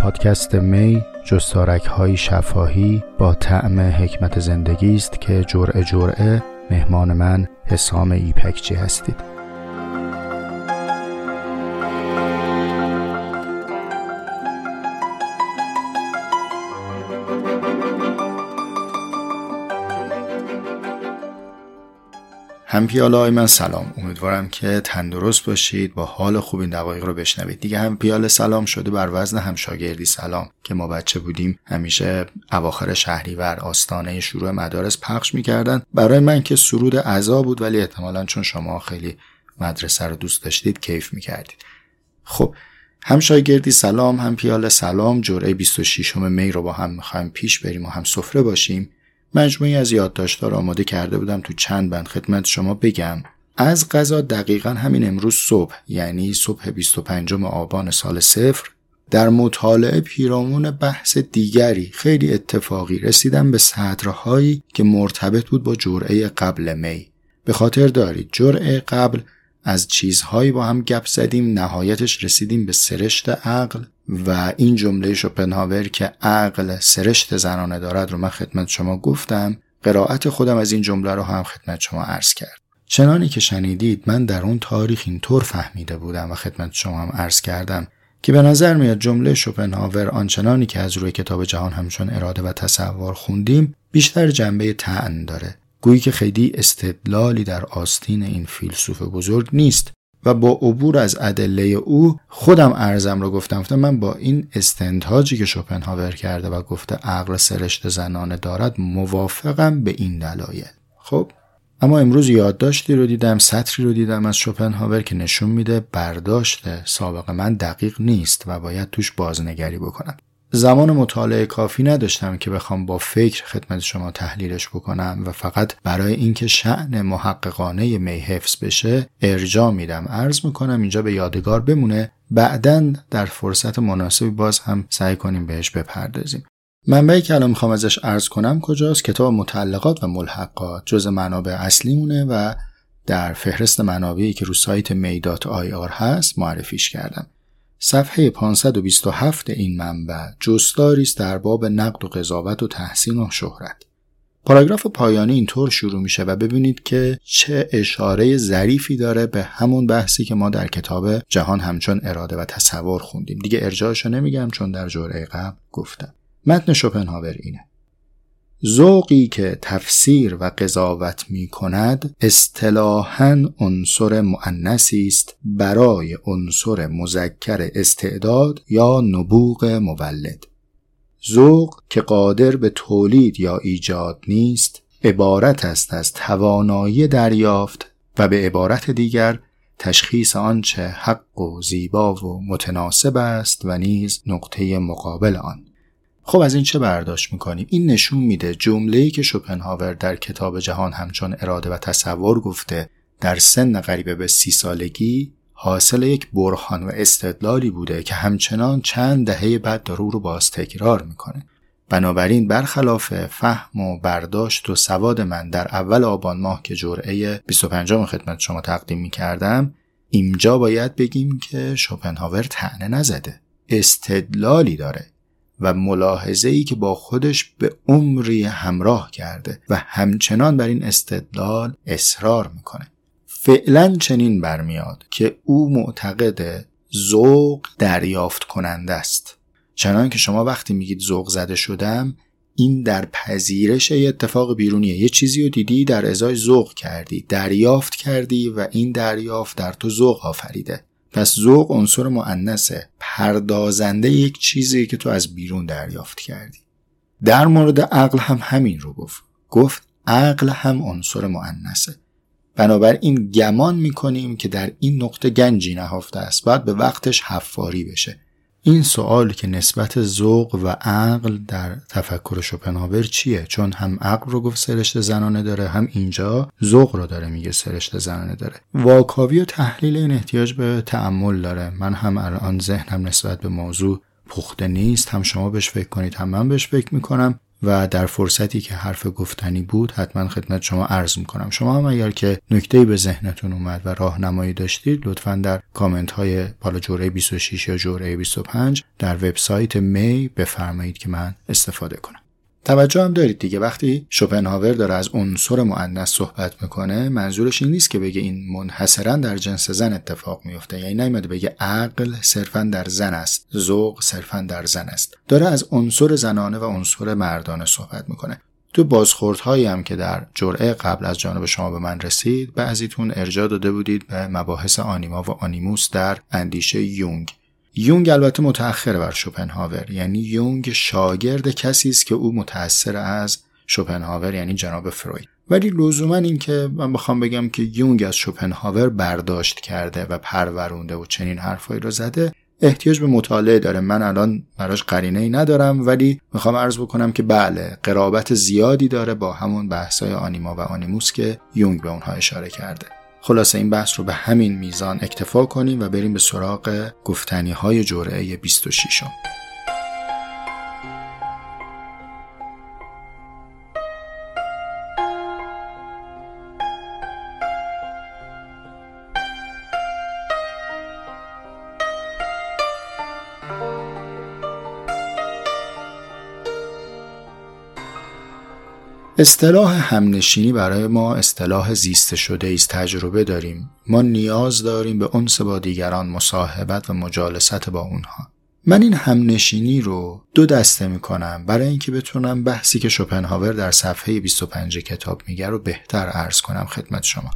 پادکست می جستارک های شفاهی با طعم حکمت زندگی است که جرعه جرعه مهمان من حسام ایپکچی هستید. هم پیاله من سلام. امیدوارم که تندرست باشید با حال خوب این دقایق رو بشنوید. دیگه هم پیاله سلام شده بر وزن هم شاگردی سلام که ما بچه بودیم. همیشه اواخر شهریور آستانه شروع مدارس پخش می‌کردن. برای من که سرود عذا بود ولی احتمالا چون شما خیلی مدرسه رو دوست داشتید کیف می‌کردید. خب هم شاگردی سلام هم پیاله سلام. جرعه 26 می رو با هم می‌خوایم پیش بریم و هم سفره باشیم. مجموعی از یادداشت‌ها را آماده کرده بودم تو چند بند خدمت شما بگم. از قضا دقیقا همین امروز صبح یعنی صبح 25 آبان سال صفر در مطالعه پیرامون بحث دیگری خیلی اتفاقی رسیدم به سطرهایی که مرتبط بود با جرعه قبل می. به خاطر دارید جرعه قبل از چیزهایی با هم گپ زدیم نهایتش رسیدیم به سرشت عقل و این جمله شوپنهاور که عقل سرشت زنانه دارد رو من خدمت شما گفتم قرائت خودم از این جمله رو هم خدمت شما عرض کرد. چنانی که شنیدید من در اون تاریخ اینطور فهمیده بودم و خدمت شما هم عرض کردم که به نظر میاد جمله شوپنهاور آنچنانی که از روی کتاب جهان همچون اراده و تصور خوندیم بیشتر جنبه تعن داره. گویی که خیلی استدلالی در آستین این فیلسوف بزرگ نیست و با عبور از ادله او خودم ارزم رو گفتم. گفتم من با این استنتاجی که شوپنهاور کرده و گفته عقل سرشت زنانه دارد موافقم به این دلایل. خب اما امروز یادداشتی رو دیدم سطری رو دیدم از شوپنهاور که نشون میده برداشت سابق من دقیق نیست و باید توش بازنگری بکنم. زمان مطالعه کافی نداشتم که بخوام با فکر خدمت شما تحلیلش بکنم و فقط برای اینکه شعن محققانه می حفظ بشه ارجا میدم. عرض می‌کنم اینجا به یادگار بمونه. بعدا در فرصت مناسبی باز هم سعی کنیم بهش بپردازیم. منبعی که الان می‌خوام ازش عرض کنم کجاست؟ کتاب متعلقات و ملحقات. جز منابع اصلی مونه و در فهرست منابعی که رو سایت آر هست معرفیش کردم. صفحه 527 این منبع جستاری است در باب نقد و قضاوت و تحسین و شهرت. پاراگراف پایانی اینطور شروع میشه و ببینید که چه اشاره ظریفی داره به همون بحثی که ما در کتاب جهان همچون اراده و تصور خوندیم. دیگه ارجاعشو نمیگم چون در جرعه قبل گفتم. متن شوپنهاور اینه. ذوقی که تفسیر و قضاوت می کند اصطلاحا عنصر معنسی است برای عنصر مذکر استعداد یا نبوغ مولد. ذوق که قادر به تولید یا ایجاد نیست عبارت است از توانایی دریافت و به عبارت دیگر تشخیص آنچه حق و زیبا و متناسب است و نیز نقطه مقابل آن. خب از این چه برداشت می‌کنیم؟ این نشون میده جمله‌ای که شوپنهاور در کتاب جهان همچون اراده و تصور گفته در سن قریب به سی سالگی حاصل یک برهان و استدلالی بوده که همچنان چند دهه بعد داره رو باز تکرار می‌کنه. بنابراین برخلاف فهم و برداشت و سواد من در اول آبان ماه که جرعه 25 خدمت شما تقدیم می‌کردم اینجا باید بگیم که شوپنهاور تعنه نزده. استدلالی داره. و ملاحظه ای که با خودش به عمری همراه کرده و همچنان بر این استدلال اصرار می‌کنه. فعلا چنین برمیاد که او معتقد ذوق دریافت کننده است. چنان که شما وقتی میگید ذوق زده شدم این در پذیرش یه اتفاق بیرونیه. یه چیزی رو دیدی در ازای ذوق کردی. دریافت کردی و این دریافت در تو ذوق آفریده. پس ذوق عنصر معنسه پردازنده یک چیزی که تو از بیرون دریافت کردی. در مورد عقل هم همین رو گفت. گفت عقل هم عنصر معنسه بنابراین گمان می‌کنیم که در این نقطه گنجی نهفته است. باید به وقتش حفاری بشه. این سوال که نسبت ذوق و عقل در تفکر شوپنهاور چیه؟ چون هم عقل رو گفت سرشت زنانه داره هم اینجا ذوق رو داره میگه سرشت زنانه داره. واکاوی و تحلیل این احتیاج به تعمل داره. من هم الان ذهنم نسبت به موضوع پخته نیست هم شما بهش فکر کنید هم من بهش فکر می‌کنم. و در فرصتی که حرف گفتنی بود حتما خدمت شما عرض می‌کنم. شما هم اگر که نکته به ذهنتون اومد و راهنمایی داشتید لطفا در کامنت های بالا جوره 26 یا جوره 25 در وبسایت می بفرمایید که من استفاده کنم. توجه هم دارید دیگه. وقتی شوپنهاور داره از عنصر مؤنث صحبت می‌کنه منظورش این نیست که بگه این منحصرا در جنس زن اتفاق میفته یعنی نمیده بگه عقل صرفا در زن است ذوق صرفا در زن است. داره از عنصر زنانه و عنصر مردانه صحبت می‌کنه. تو بازخوردهایی هم که در جرعه قبل از جانب شما به من رسید بعضیتون ارجاع داده بودید به مباحث آنیما و آنیموس در اندیشه یونگ. یونگ البته متأخر بر شوپنهاور یعنی یونگ شاگرد کسی است که او متأثر از شوپنهاور یعنی جناب فروید. ولی لزوما این که من بخوام بگم که یونگ از شوپنهاور برداشت کرده و پرورونده و چنین حرفایی رو زده احتیاج به مطالعه داره. من الان براش قرینه ای ندارم ولی می‌خوام عرض بکنم که بله قرابت زیادی داره با همون بحثای آنیما و آنیموس که یونگ به اونها اشاره کرده. خلاصه این بحث رو به همین میزان اکتفا کنیم و بریم به سراغ گفتنی های جرعه 26 اصطلاح همنشینی برای ما اصطلاح زیسته شده است تجربه داریم. ما نیاز داریم به انس با دیگران مصاحبت و مجالست با اونها. من این همنشینی رو دو دسته می‌کنم. برای اینکه بتونم بحثی که شوپنهاور در صفحه 25 کتاب میگه رو بهتر عرض کنم خدمت شما.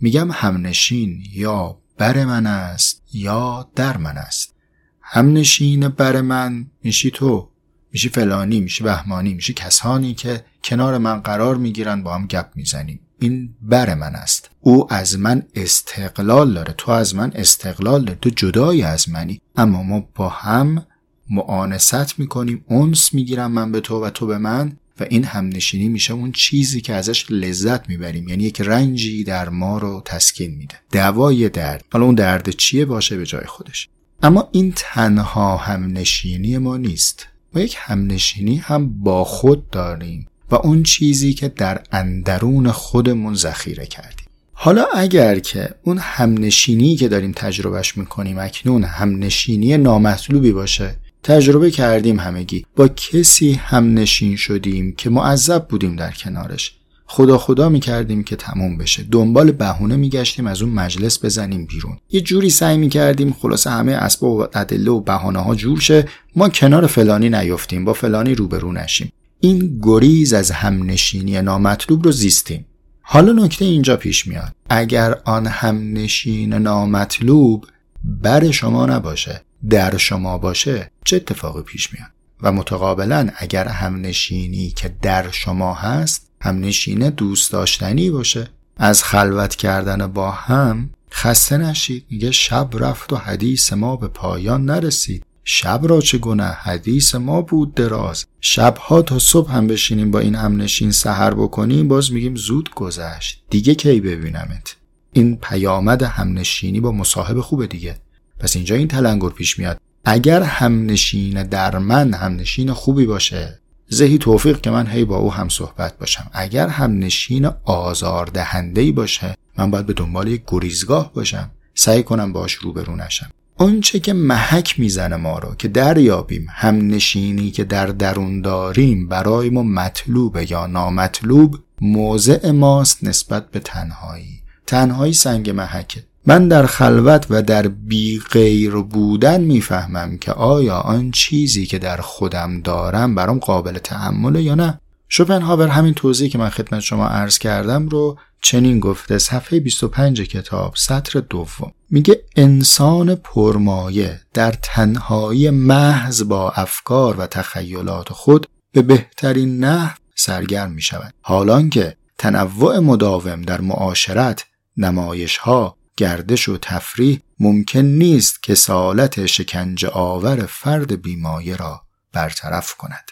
میگم همنشین یا بر من است یا در من است. همنشین بر من میشی تو. میشی فلانی میشی بهمانی میشی کسانی که کنار من قرار می‌گیرن با هم گپ می‌زنیم. این بر من است. او از من استقلال داره تو از من استقلال داره تو جدایی از منی. اما ما با هم معانست می‌کنیم اونس می‌گیرم من به تو و تو به من و این همنشینی میشه اون چیزی که ازش لذت می‌بریم. یعنی یک رنجی در ما رو تسکین میده. دوای درد. حالا اون درد چیه؟ باشه به جای خودش. اما این تنها همنشینی ما نیست. ما یک همنشینی هم با خود داریم و اون چیزی که در اندرون خودمون ذخیره کردیم. حالا اگر که اون همنشینی که داریم تجربهش می‌کنیم اکنون همنشینی نامطلوبی باشه تجربه کردیم همگی. با کسی همنشین شدیم که معذب بودیم در کنارش. خدا خدا می‌کردیم که تموم بشه. دنبال بهونه میگشتیم از اون مجلس بزنیم بیرون. یه جوری سعی می‌کردیم خلاصه همه اسباب و ادله و بهانه ها جور شه. ما کنار فلانی نیفتیم با فلانی روبرو نشیم. این گریز از همنشینی نامطلوب رو زیستیم. حالا نکته اینجا پیش میاد. اگر آن همنشین نامطلوب بر شما نباشه در شما باشه چه اتفاقی پیش میاد؟ و متقابلا اگر همنشینی که در شما هست همنشینه دوست داشتنی باشه. از خلوت کردن با هم خسته نشید. میگه شب رفت و حدیث ما به پایان نرسید. شب را چه گونه حدیث ما بود دراز. شبها تا صبح هم بشینیم با این همنشین سهر بکنیم. باز میگیم زود گذشت. دیگه کی ببینمت؟ این پیامد همنشینی با مصاحب خوبه دیگه. پس اینجا این تلنگر پیش میاد. اگر همنشین در من همنشین خوبی باشه زهی توفیق که من هی با او هم صحبت باشم. اگر هم نشین آزاردهنده باشه من باید به دنبال یک گریزگاه باشم. سعی کنم باش روبرو نشم. آنچه که محک می‌زنه ما رو که دریابیم هم نشینی که در درون داریم برای ما مطلوب یا نامطلوب موضع ماست نسبت به تنهایی. تنهایی سنگ محکه. من در خلوت و در بی غیر بودن می‌فهمم که آیا آن چیزی که در خودم دارم برام قابل تحمله یا نه. شوپنهاور همین توضیحی که من خدمت شما عرض کردم رو چنین گفته. صفحه 25 کتاب سطر دوم. میگه انسان پرمایه در تنهایی محض با افکار و تخیلات خود به بهترین نحو سرگرم می شود حالان که تنوع مداوم در معاشرت نمایش ها گردش و تفریح ممکن نیست که سالت شکنجه آور فرد بیمایه را برطرف کند.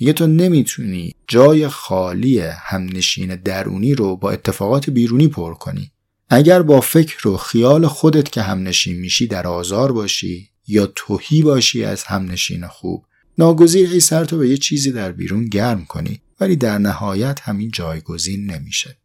میگه تو نمی‌تونی جای خالی همنشین درونی رو با اتفاقات بیرونی پر کنی. اگر با فکر و خیال خودت که همنشین میشی در آزار باشی یا توهی باشی از همنشین خوب ناگزیر هی سرتو به یه چیزی در بیرون گرم کنی ولی در نهایت همین جایگزین نمیشه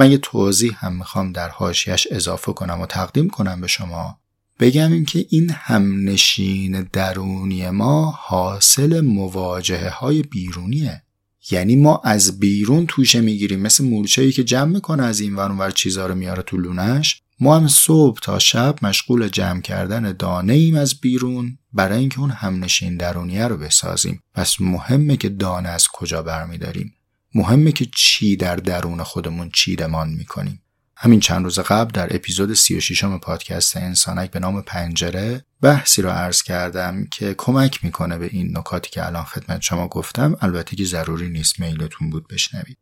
من یه توضیح هم می‌خوام در حاشیش اضافه کنم و تقدیم کنم به شما. بگم این که این همنشین درونی ما حاصل مواجهه های بیرونیه. یعنی ما از بیرون توشه می‌گیریم مثل مورچه‌ای که جمع می‌کنه از این ور چیزا رو میاره تو لونش ما هم صبح تا شب مشغول جمع کردن دانه ایم از بیرون برای اینکه اون همنشین درونیه رو بسازیم. پس مهمه که دانه از کجا برمیداریم. مهمه که چی در درون خودمون چیدمان می‌کنیم. همین چند روز قبل در اپیزود 36 م پادکست انسانک به نام پنجره بحثی رو عرض کردم که کمک می‌کنه به این نکاتی که الان خدمت شما گفتم البته که ضروری نیست میلتون بود بشنوید.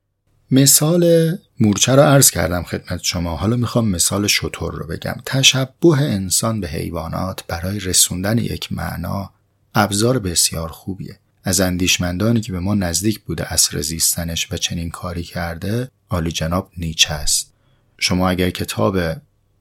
مثال مورچه رو عرض کردم خدمت شما. حالا می‌خوام مثال شطور رو بگم. تشبه انسان به حیوانات برای رسوندن یک معنا ابزار بسیار خوبیه. از اندیشمندانی که به ما نزدیک بوده اصر زیستنش و چنین کاری کرده عالی جناب نیچه است. شما اگر کتاب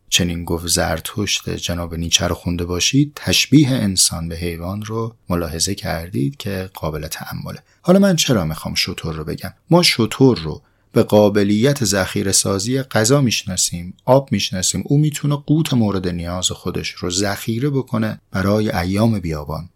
چنین گفت زرتشت جناب نیچه رو خونده باشید تشبیه انسان به حیوان رو ملاحظه کردید که قابل تعمله حالا من چرا می‌خوام شطور رو بگم؟ ما شطور رو به قابلیت ذخیره سازی غذا می‌شناسیم آب می‌شناسیم. او می‌تونه قوت مورد نیاز خودش رو ذخیره بکنه برای ایام بیابان.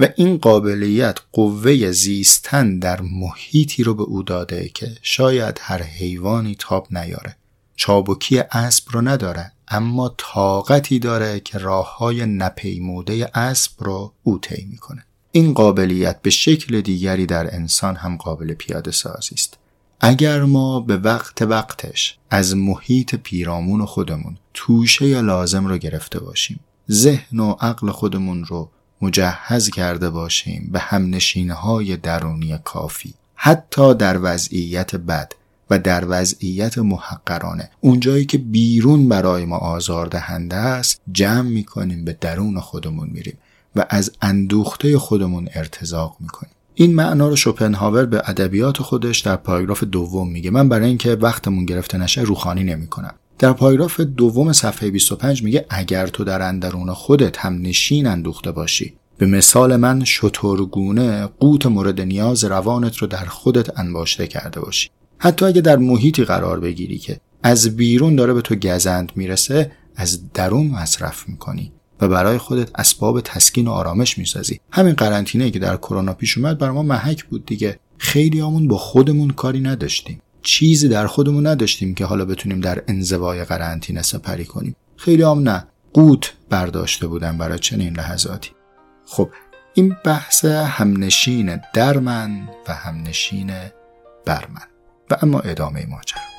و این قابلیت قوه زیستن در محیطی رو به او داده که شاید هر حیوانی تاب نیاره. چابکی اسب رو نداره اما طاقتی داره که راه های نپیموده اسب رو او طی می‌کنه. این قابلیت به شکل دیگری در انسان هم قابل پیاده سازی است. اگر ما به وقت وقتش از محیط پیرامون خودمون توشه لازم رو گرفته باشیم ذهن و عقل خودمون رو مجهز کرده باشیم به همنشینهای درونی کافی حتی در وضعیت بد و در وضعیت محقرانه. اونجایی که بیرون برای ما آزار دهنده است جمع می‌کنیم به درون خودمون میریم و از اندوخته خودمون ارتزاق می‌کنیم. این معنا رو شوپنهاور به ادبیات خودش در پاراگراف دوم میگه. من برای اینکه وقتمون گرفته نشه روخانی نمی‌کنم. در پاراگراف دوم صفحه 25 میگه اگر تو در اندرون خودت هم نشین اندوخته باشی. به مثال من شطورگونه قوت مورد نیاز روانت رو در خودت انباشته کرده باشی. حتی اگه در محیطی قرار بگیری که از بیرون داره به تو گزند می‌رسه از درون مصرف می‌کنی و برای خودت اسباب تسکین و آرامش می‌سازی. همین قرنطینه که در کرونا پیش اومد بر ما محک بود دیگه. خیلی آمون با خودمون کاری نداشتیم. چیزی در خودمون نداشتیم که حالا بتونیم در انزوای قرنطینه سپری کنیم. خیلی هم نه. قوت برداشته بودن برای چنین لحظاتی. خب این بحث همنشین در من و همنشین بر من و اما ادامه ماجرا.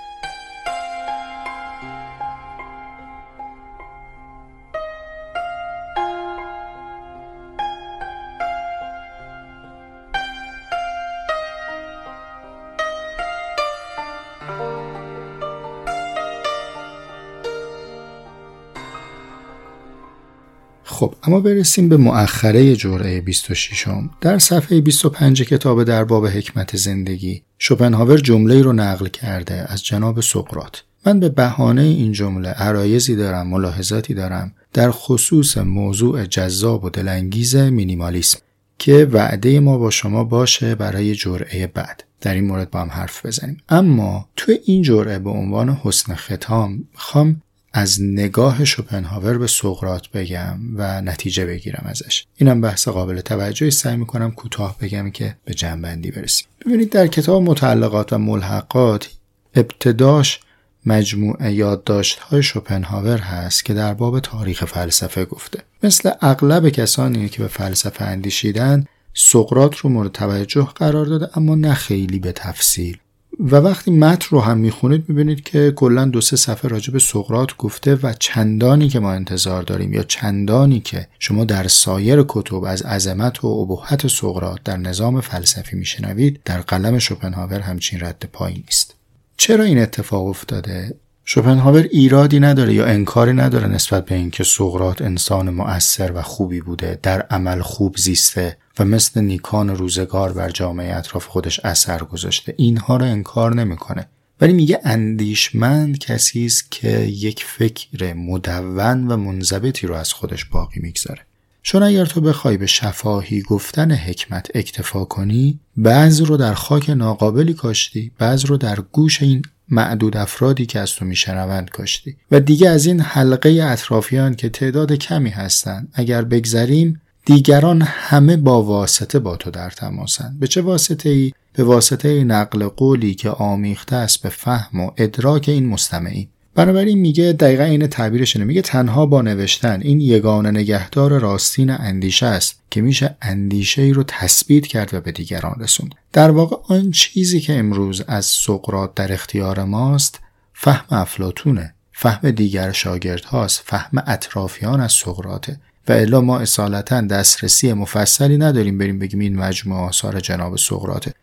خب اما برسیم به مؤخره جرعه 26 هم. در صفحه 25 کتاب در باب حکمت زندگی شوپنهاور جمله رو نقل کرده از جناب سقرات من به بهانه این جمله عرایزی دارم ملاحظاتی دارم در خصوص موضوع جذاب و دلانگیز مینیمالیسم که وعده ما با شما باشه برای جرعه بعد. در این مورد با هم حرف بزنیم. اما تو این جرعه به عنوان حسن ختام می‌خوام از نگاه شوپنهاور به سقرات بگم و نتیجه بگیرم ازش. اینم بحث قابل توجهی سعی می‌کنم کوتاه بگم که به جنبندی برسیم. ببینید در کتاب متعلقات و ملحقات ابتداش مجموعه یادداشت های شوپنهاور هست که در باب تاریخ فلسفه گفته. مثل اغلب کسانی که به فلسفه اندیشیدن سقرات رو مورد توجه قرار داده اما نه خیلی به تفصیل. و وقتی متن رو هم می‌خونید می‌بینید که کلا دو سه صفحه راجع به سقرات گفته و چندانی که ما انتظار داریم یا چندانی که شما در سایر کتب از عظمت و ابهت سقرات در نظام فلسفی میشنوید در قلم شوپنهاور همچین رد پایی نیست. چرا این اتفاق افتاده؟ شوپنهاور ایرادی نداره یا انکاری نداره نسبت به اینکه سقرات انسان مؤثر و خوبی بوده در عمل خوب زیسته و مثل نیکان روزگار بر جامعه اطراف خودش اثر گذاشته. اینها رو انکار نمی‌کنه. ولی میگه اندیشمند کسی است که یک فکر مدون و منضبطی رو از خودش باقی می‌گذاره. چون اگر تو بخوای به شفاهی گفتن حکمت اکتفا کنی بعض رو در خاک ناقابلی کاشتی بعض رو در گوش این معدود افرادی که از تو میشنوند کاشتی و دیگه از این حلقه اطرافیان که تعداد کمی هستند اگر بگذریم دیگران همه با واسطه با تو در تماسند. به چه واسطه ای به واسطه نقل قولی که آمیخته است به فهم و ادراک این مستمعین. بنابراین میگه دقیقا این تعبیرش میگه تنها با نوشتن. این یگان نگهدار راستین اندیشه است که میشه اندیشه ای رو تثبیت کرد و به دیگران رسوند. در واقع آن چیزی که امروز از سقرات در اختیار ماست فهم افلاتونه فهم دیگر شاگرد هاست فهم اطرافیان از سقراته و الا ما اصالتا دسترسی مفصلی نداریم بریم بگیم این مجموعه آثار جناب سقراته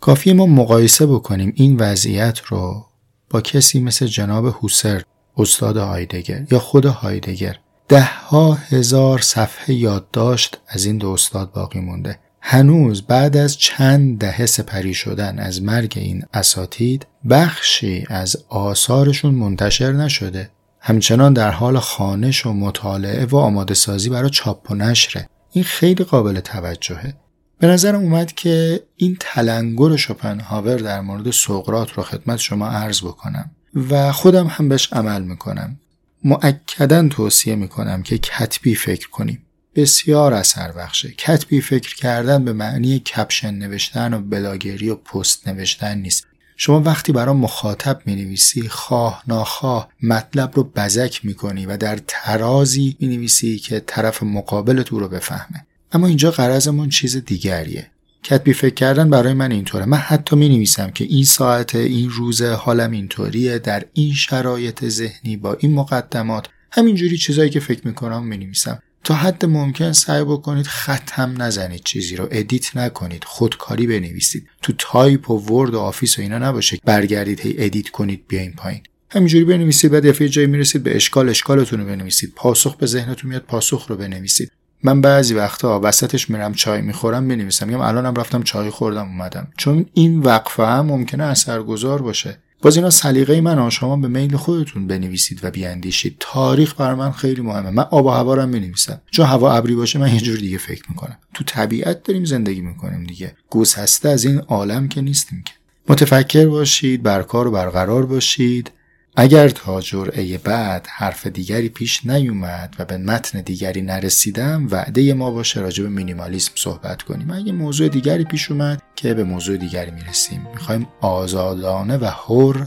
کافی ما مقایسه بکنیم این وضعیت رو با کسی مثل جناب هوسر استاد هایدگر یا خود هایدگر. ده ها هزار صفحه یادداشت از این دو استاد باقی مونده. هنوز بعد از چند دهه سپری شدن از مرگ این اساتید بخشی از آثارشون منتشر نشده. همچنان در حال خانش و مطالعه و آماده سازی برای چاپ و نشره این خیلی قابل توجهه. به نظرم اومد که این تلنگر شوپنهاور در مورد سقرات رو خدمت شما عرض بکنم و خودم هم بهش عمل می‌کنم. معکدا توصیه می‌کنم که کتبی فکر کنیم. بسیار اثر بخشه. کتبی فکر کردن به معنی کپشن نوشتن و بلاگری و پست نوشتن نیست. شما وقتی برای مخاطب می نویسی خواه ناخواه مطلب رو بزک می کنی و در ترازی می نویسی که طرف مقابل تو رو بفهمه. اما اینجا غرضمون چیز دیگریه. کتبی فکر کردن برای من اینطوره. من حتی می نویسم که این ساعت این روز حالم اینطوریه. در این شرایط ذهنی با این مقدمات همینجوری چیزایی که فکر می‌کنم می نویسم تا حد ممکن سعی بکنید خط هم نزنید چیزی رو. edit نکنید. خودکاری بنویسید. تو تایپ و Word و Office و اینا نباشه. برگردید هی edit کنید بیاین پایین. همینجوری بنویسید بعد یه جایی می‌رسید به اشکال اشکالتون رو بنویسید. پاسخ به ذهنتون میاد پاسخ رو بنویسید. من بعضی وقتا وسطش میرم چای می‌خورم می‌نویسم. میگم الانم رفتم چای خوردم اومدم. چون این وقفه هم ممکنه اثرگذار باشه. باز اینا سلیقه من شما به میل خودتون بنویسید و بیاندیشید. تاریخ بر من خیلی مهمه. من آب و هوا رو می‌نویسم. چون هوا ابری باشه من یه جور دیگه فکر می‌کنم. تو طبیعت داریم زندگی می‌کنیم دیگه. گسسته از این عالم که نیستیم که. متفکر باشید برکار و برقرار باشید. اگر تا جرعه بعد حرف دیگری پیش نیومد و به متن دیگری نرسیدم وعده ما باشه راجع به مینیمالیسم صحبت کنیم. اگه موضوع دیگری پیش اومد که به موضوع دیگری می‌رسیم. می‌خوایم آزادانه و حر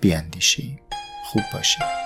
بیاندیشیم. خوب باشیم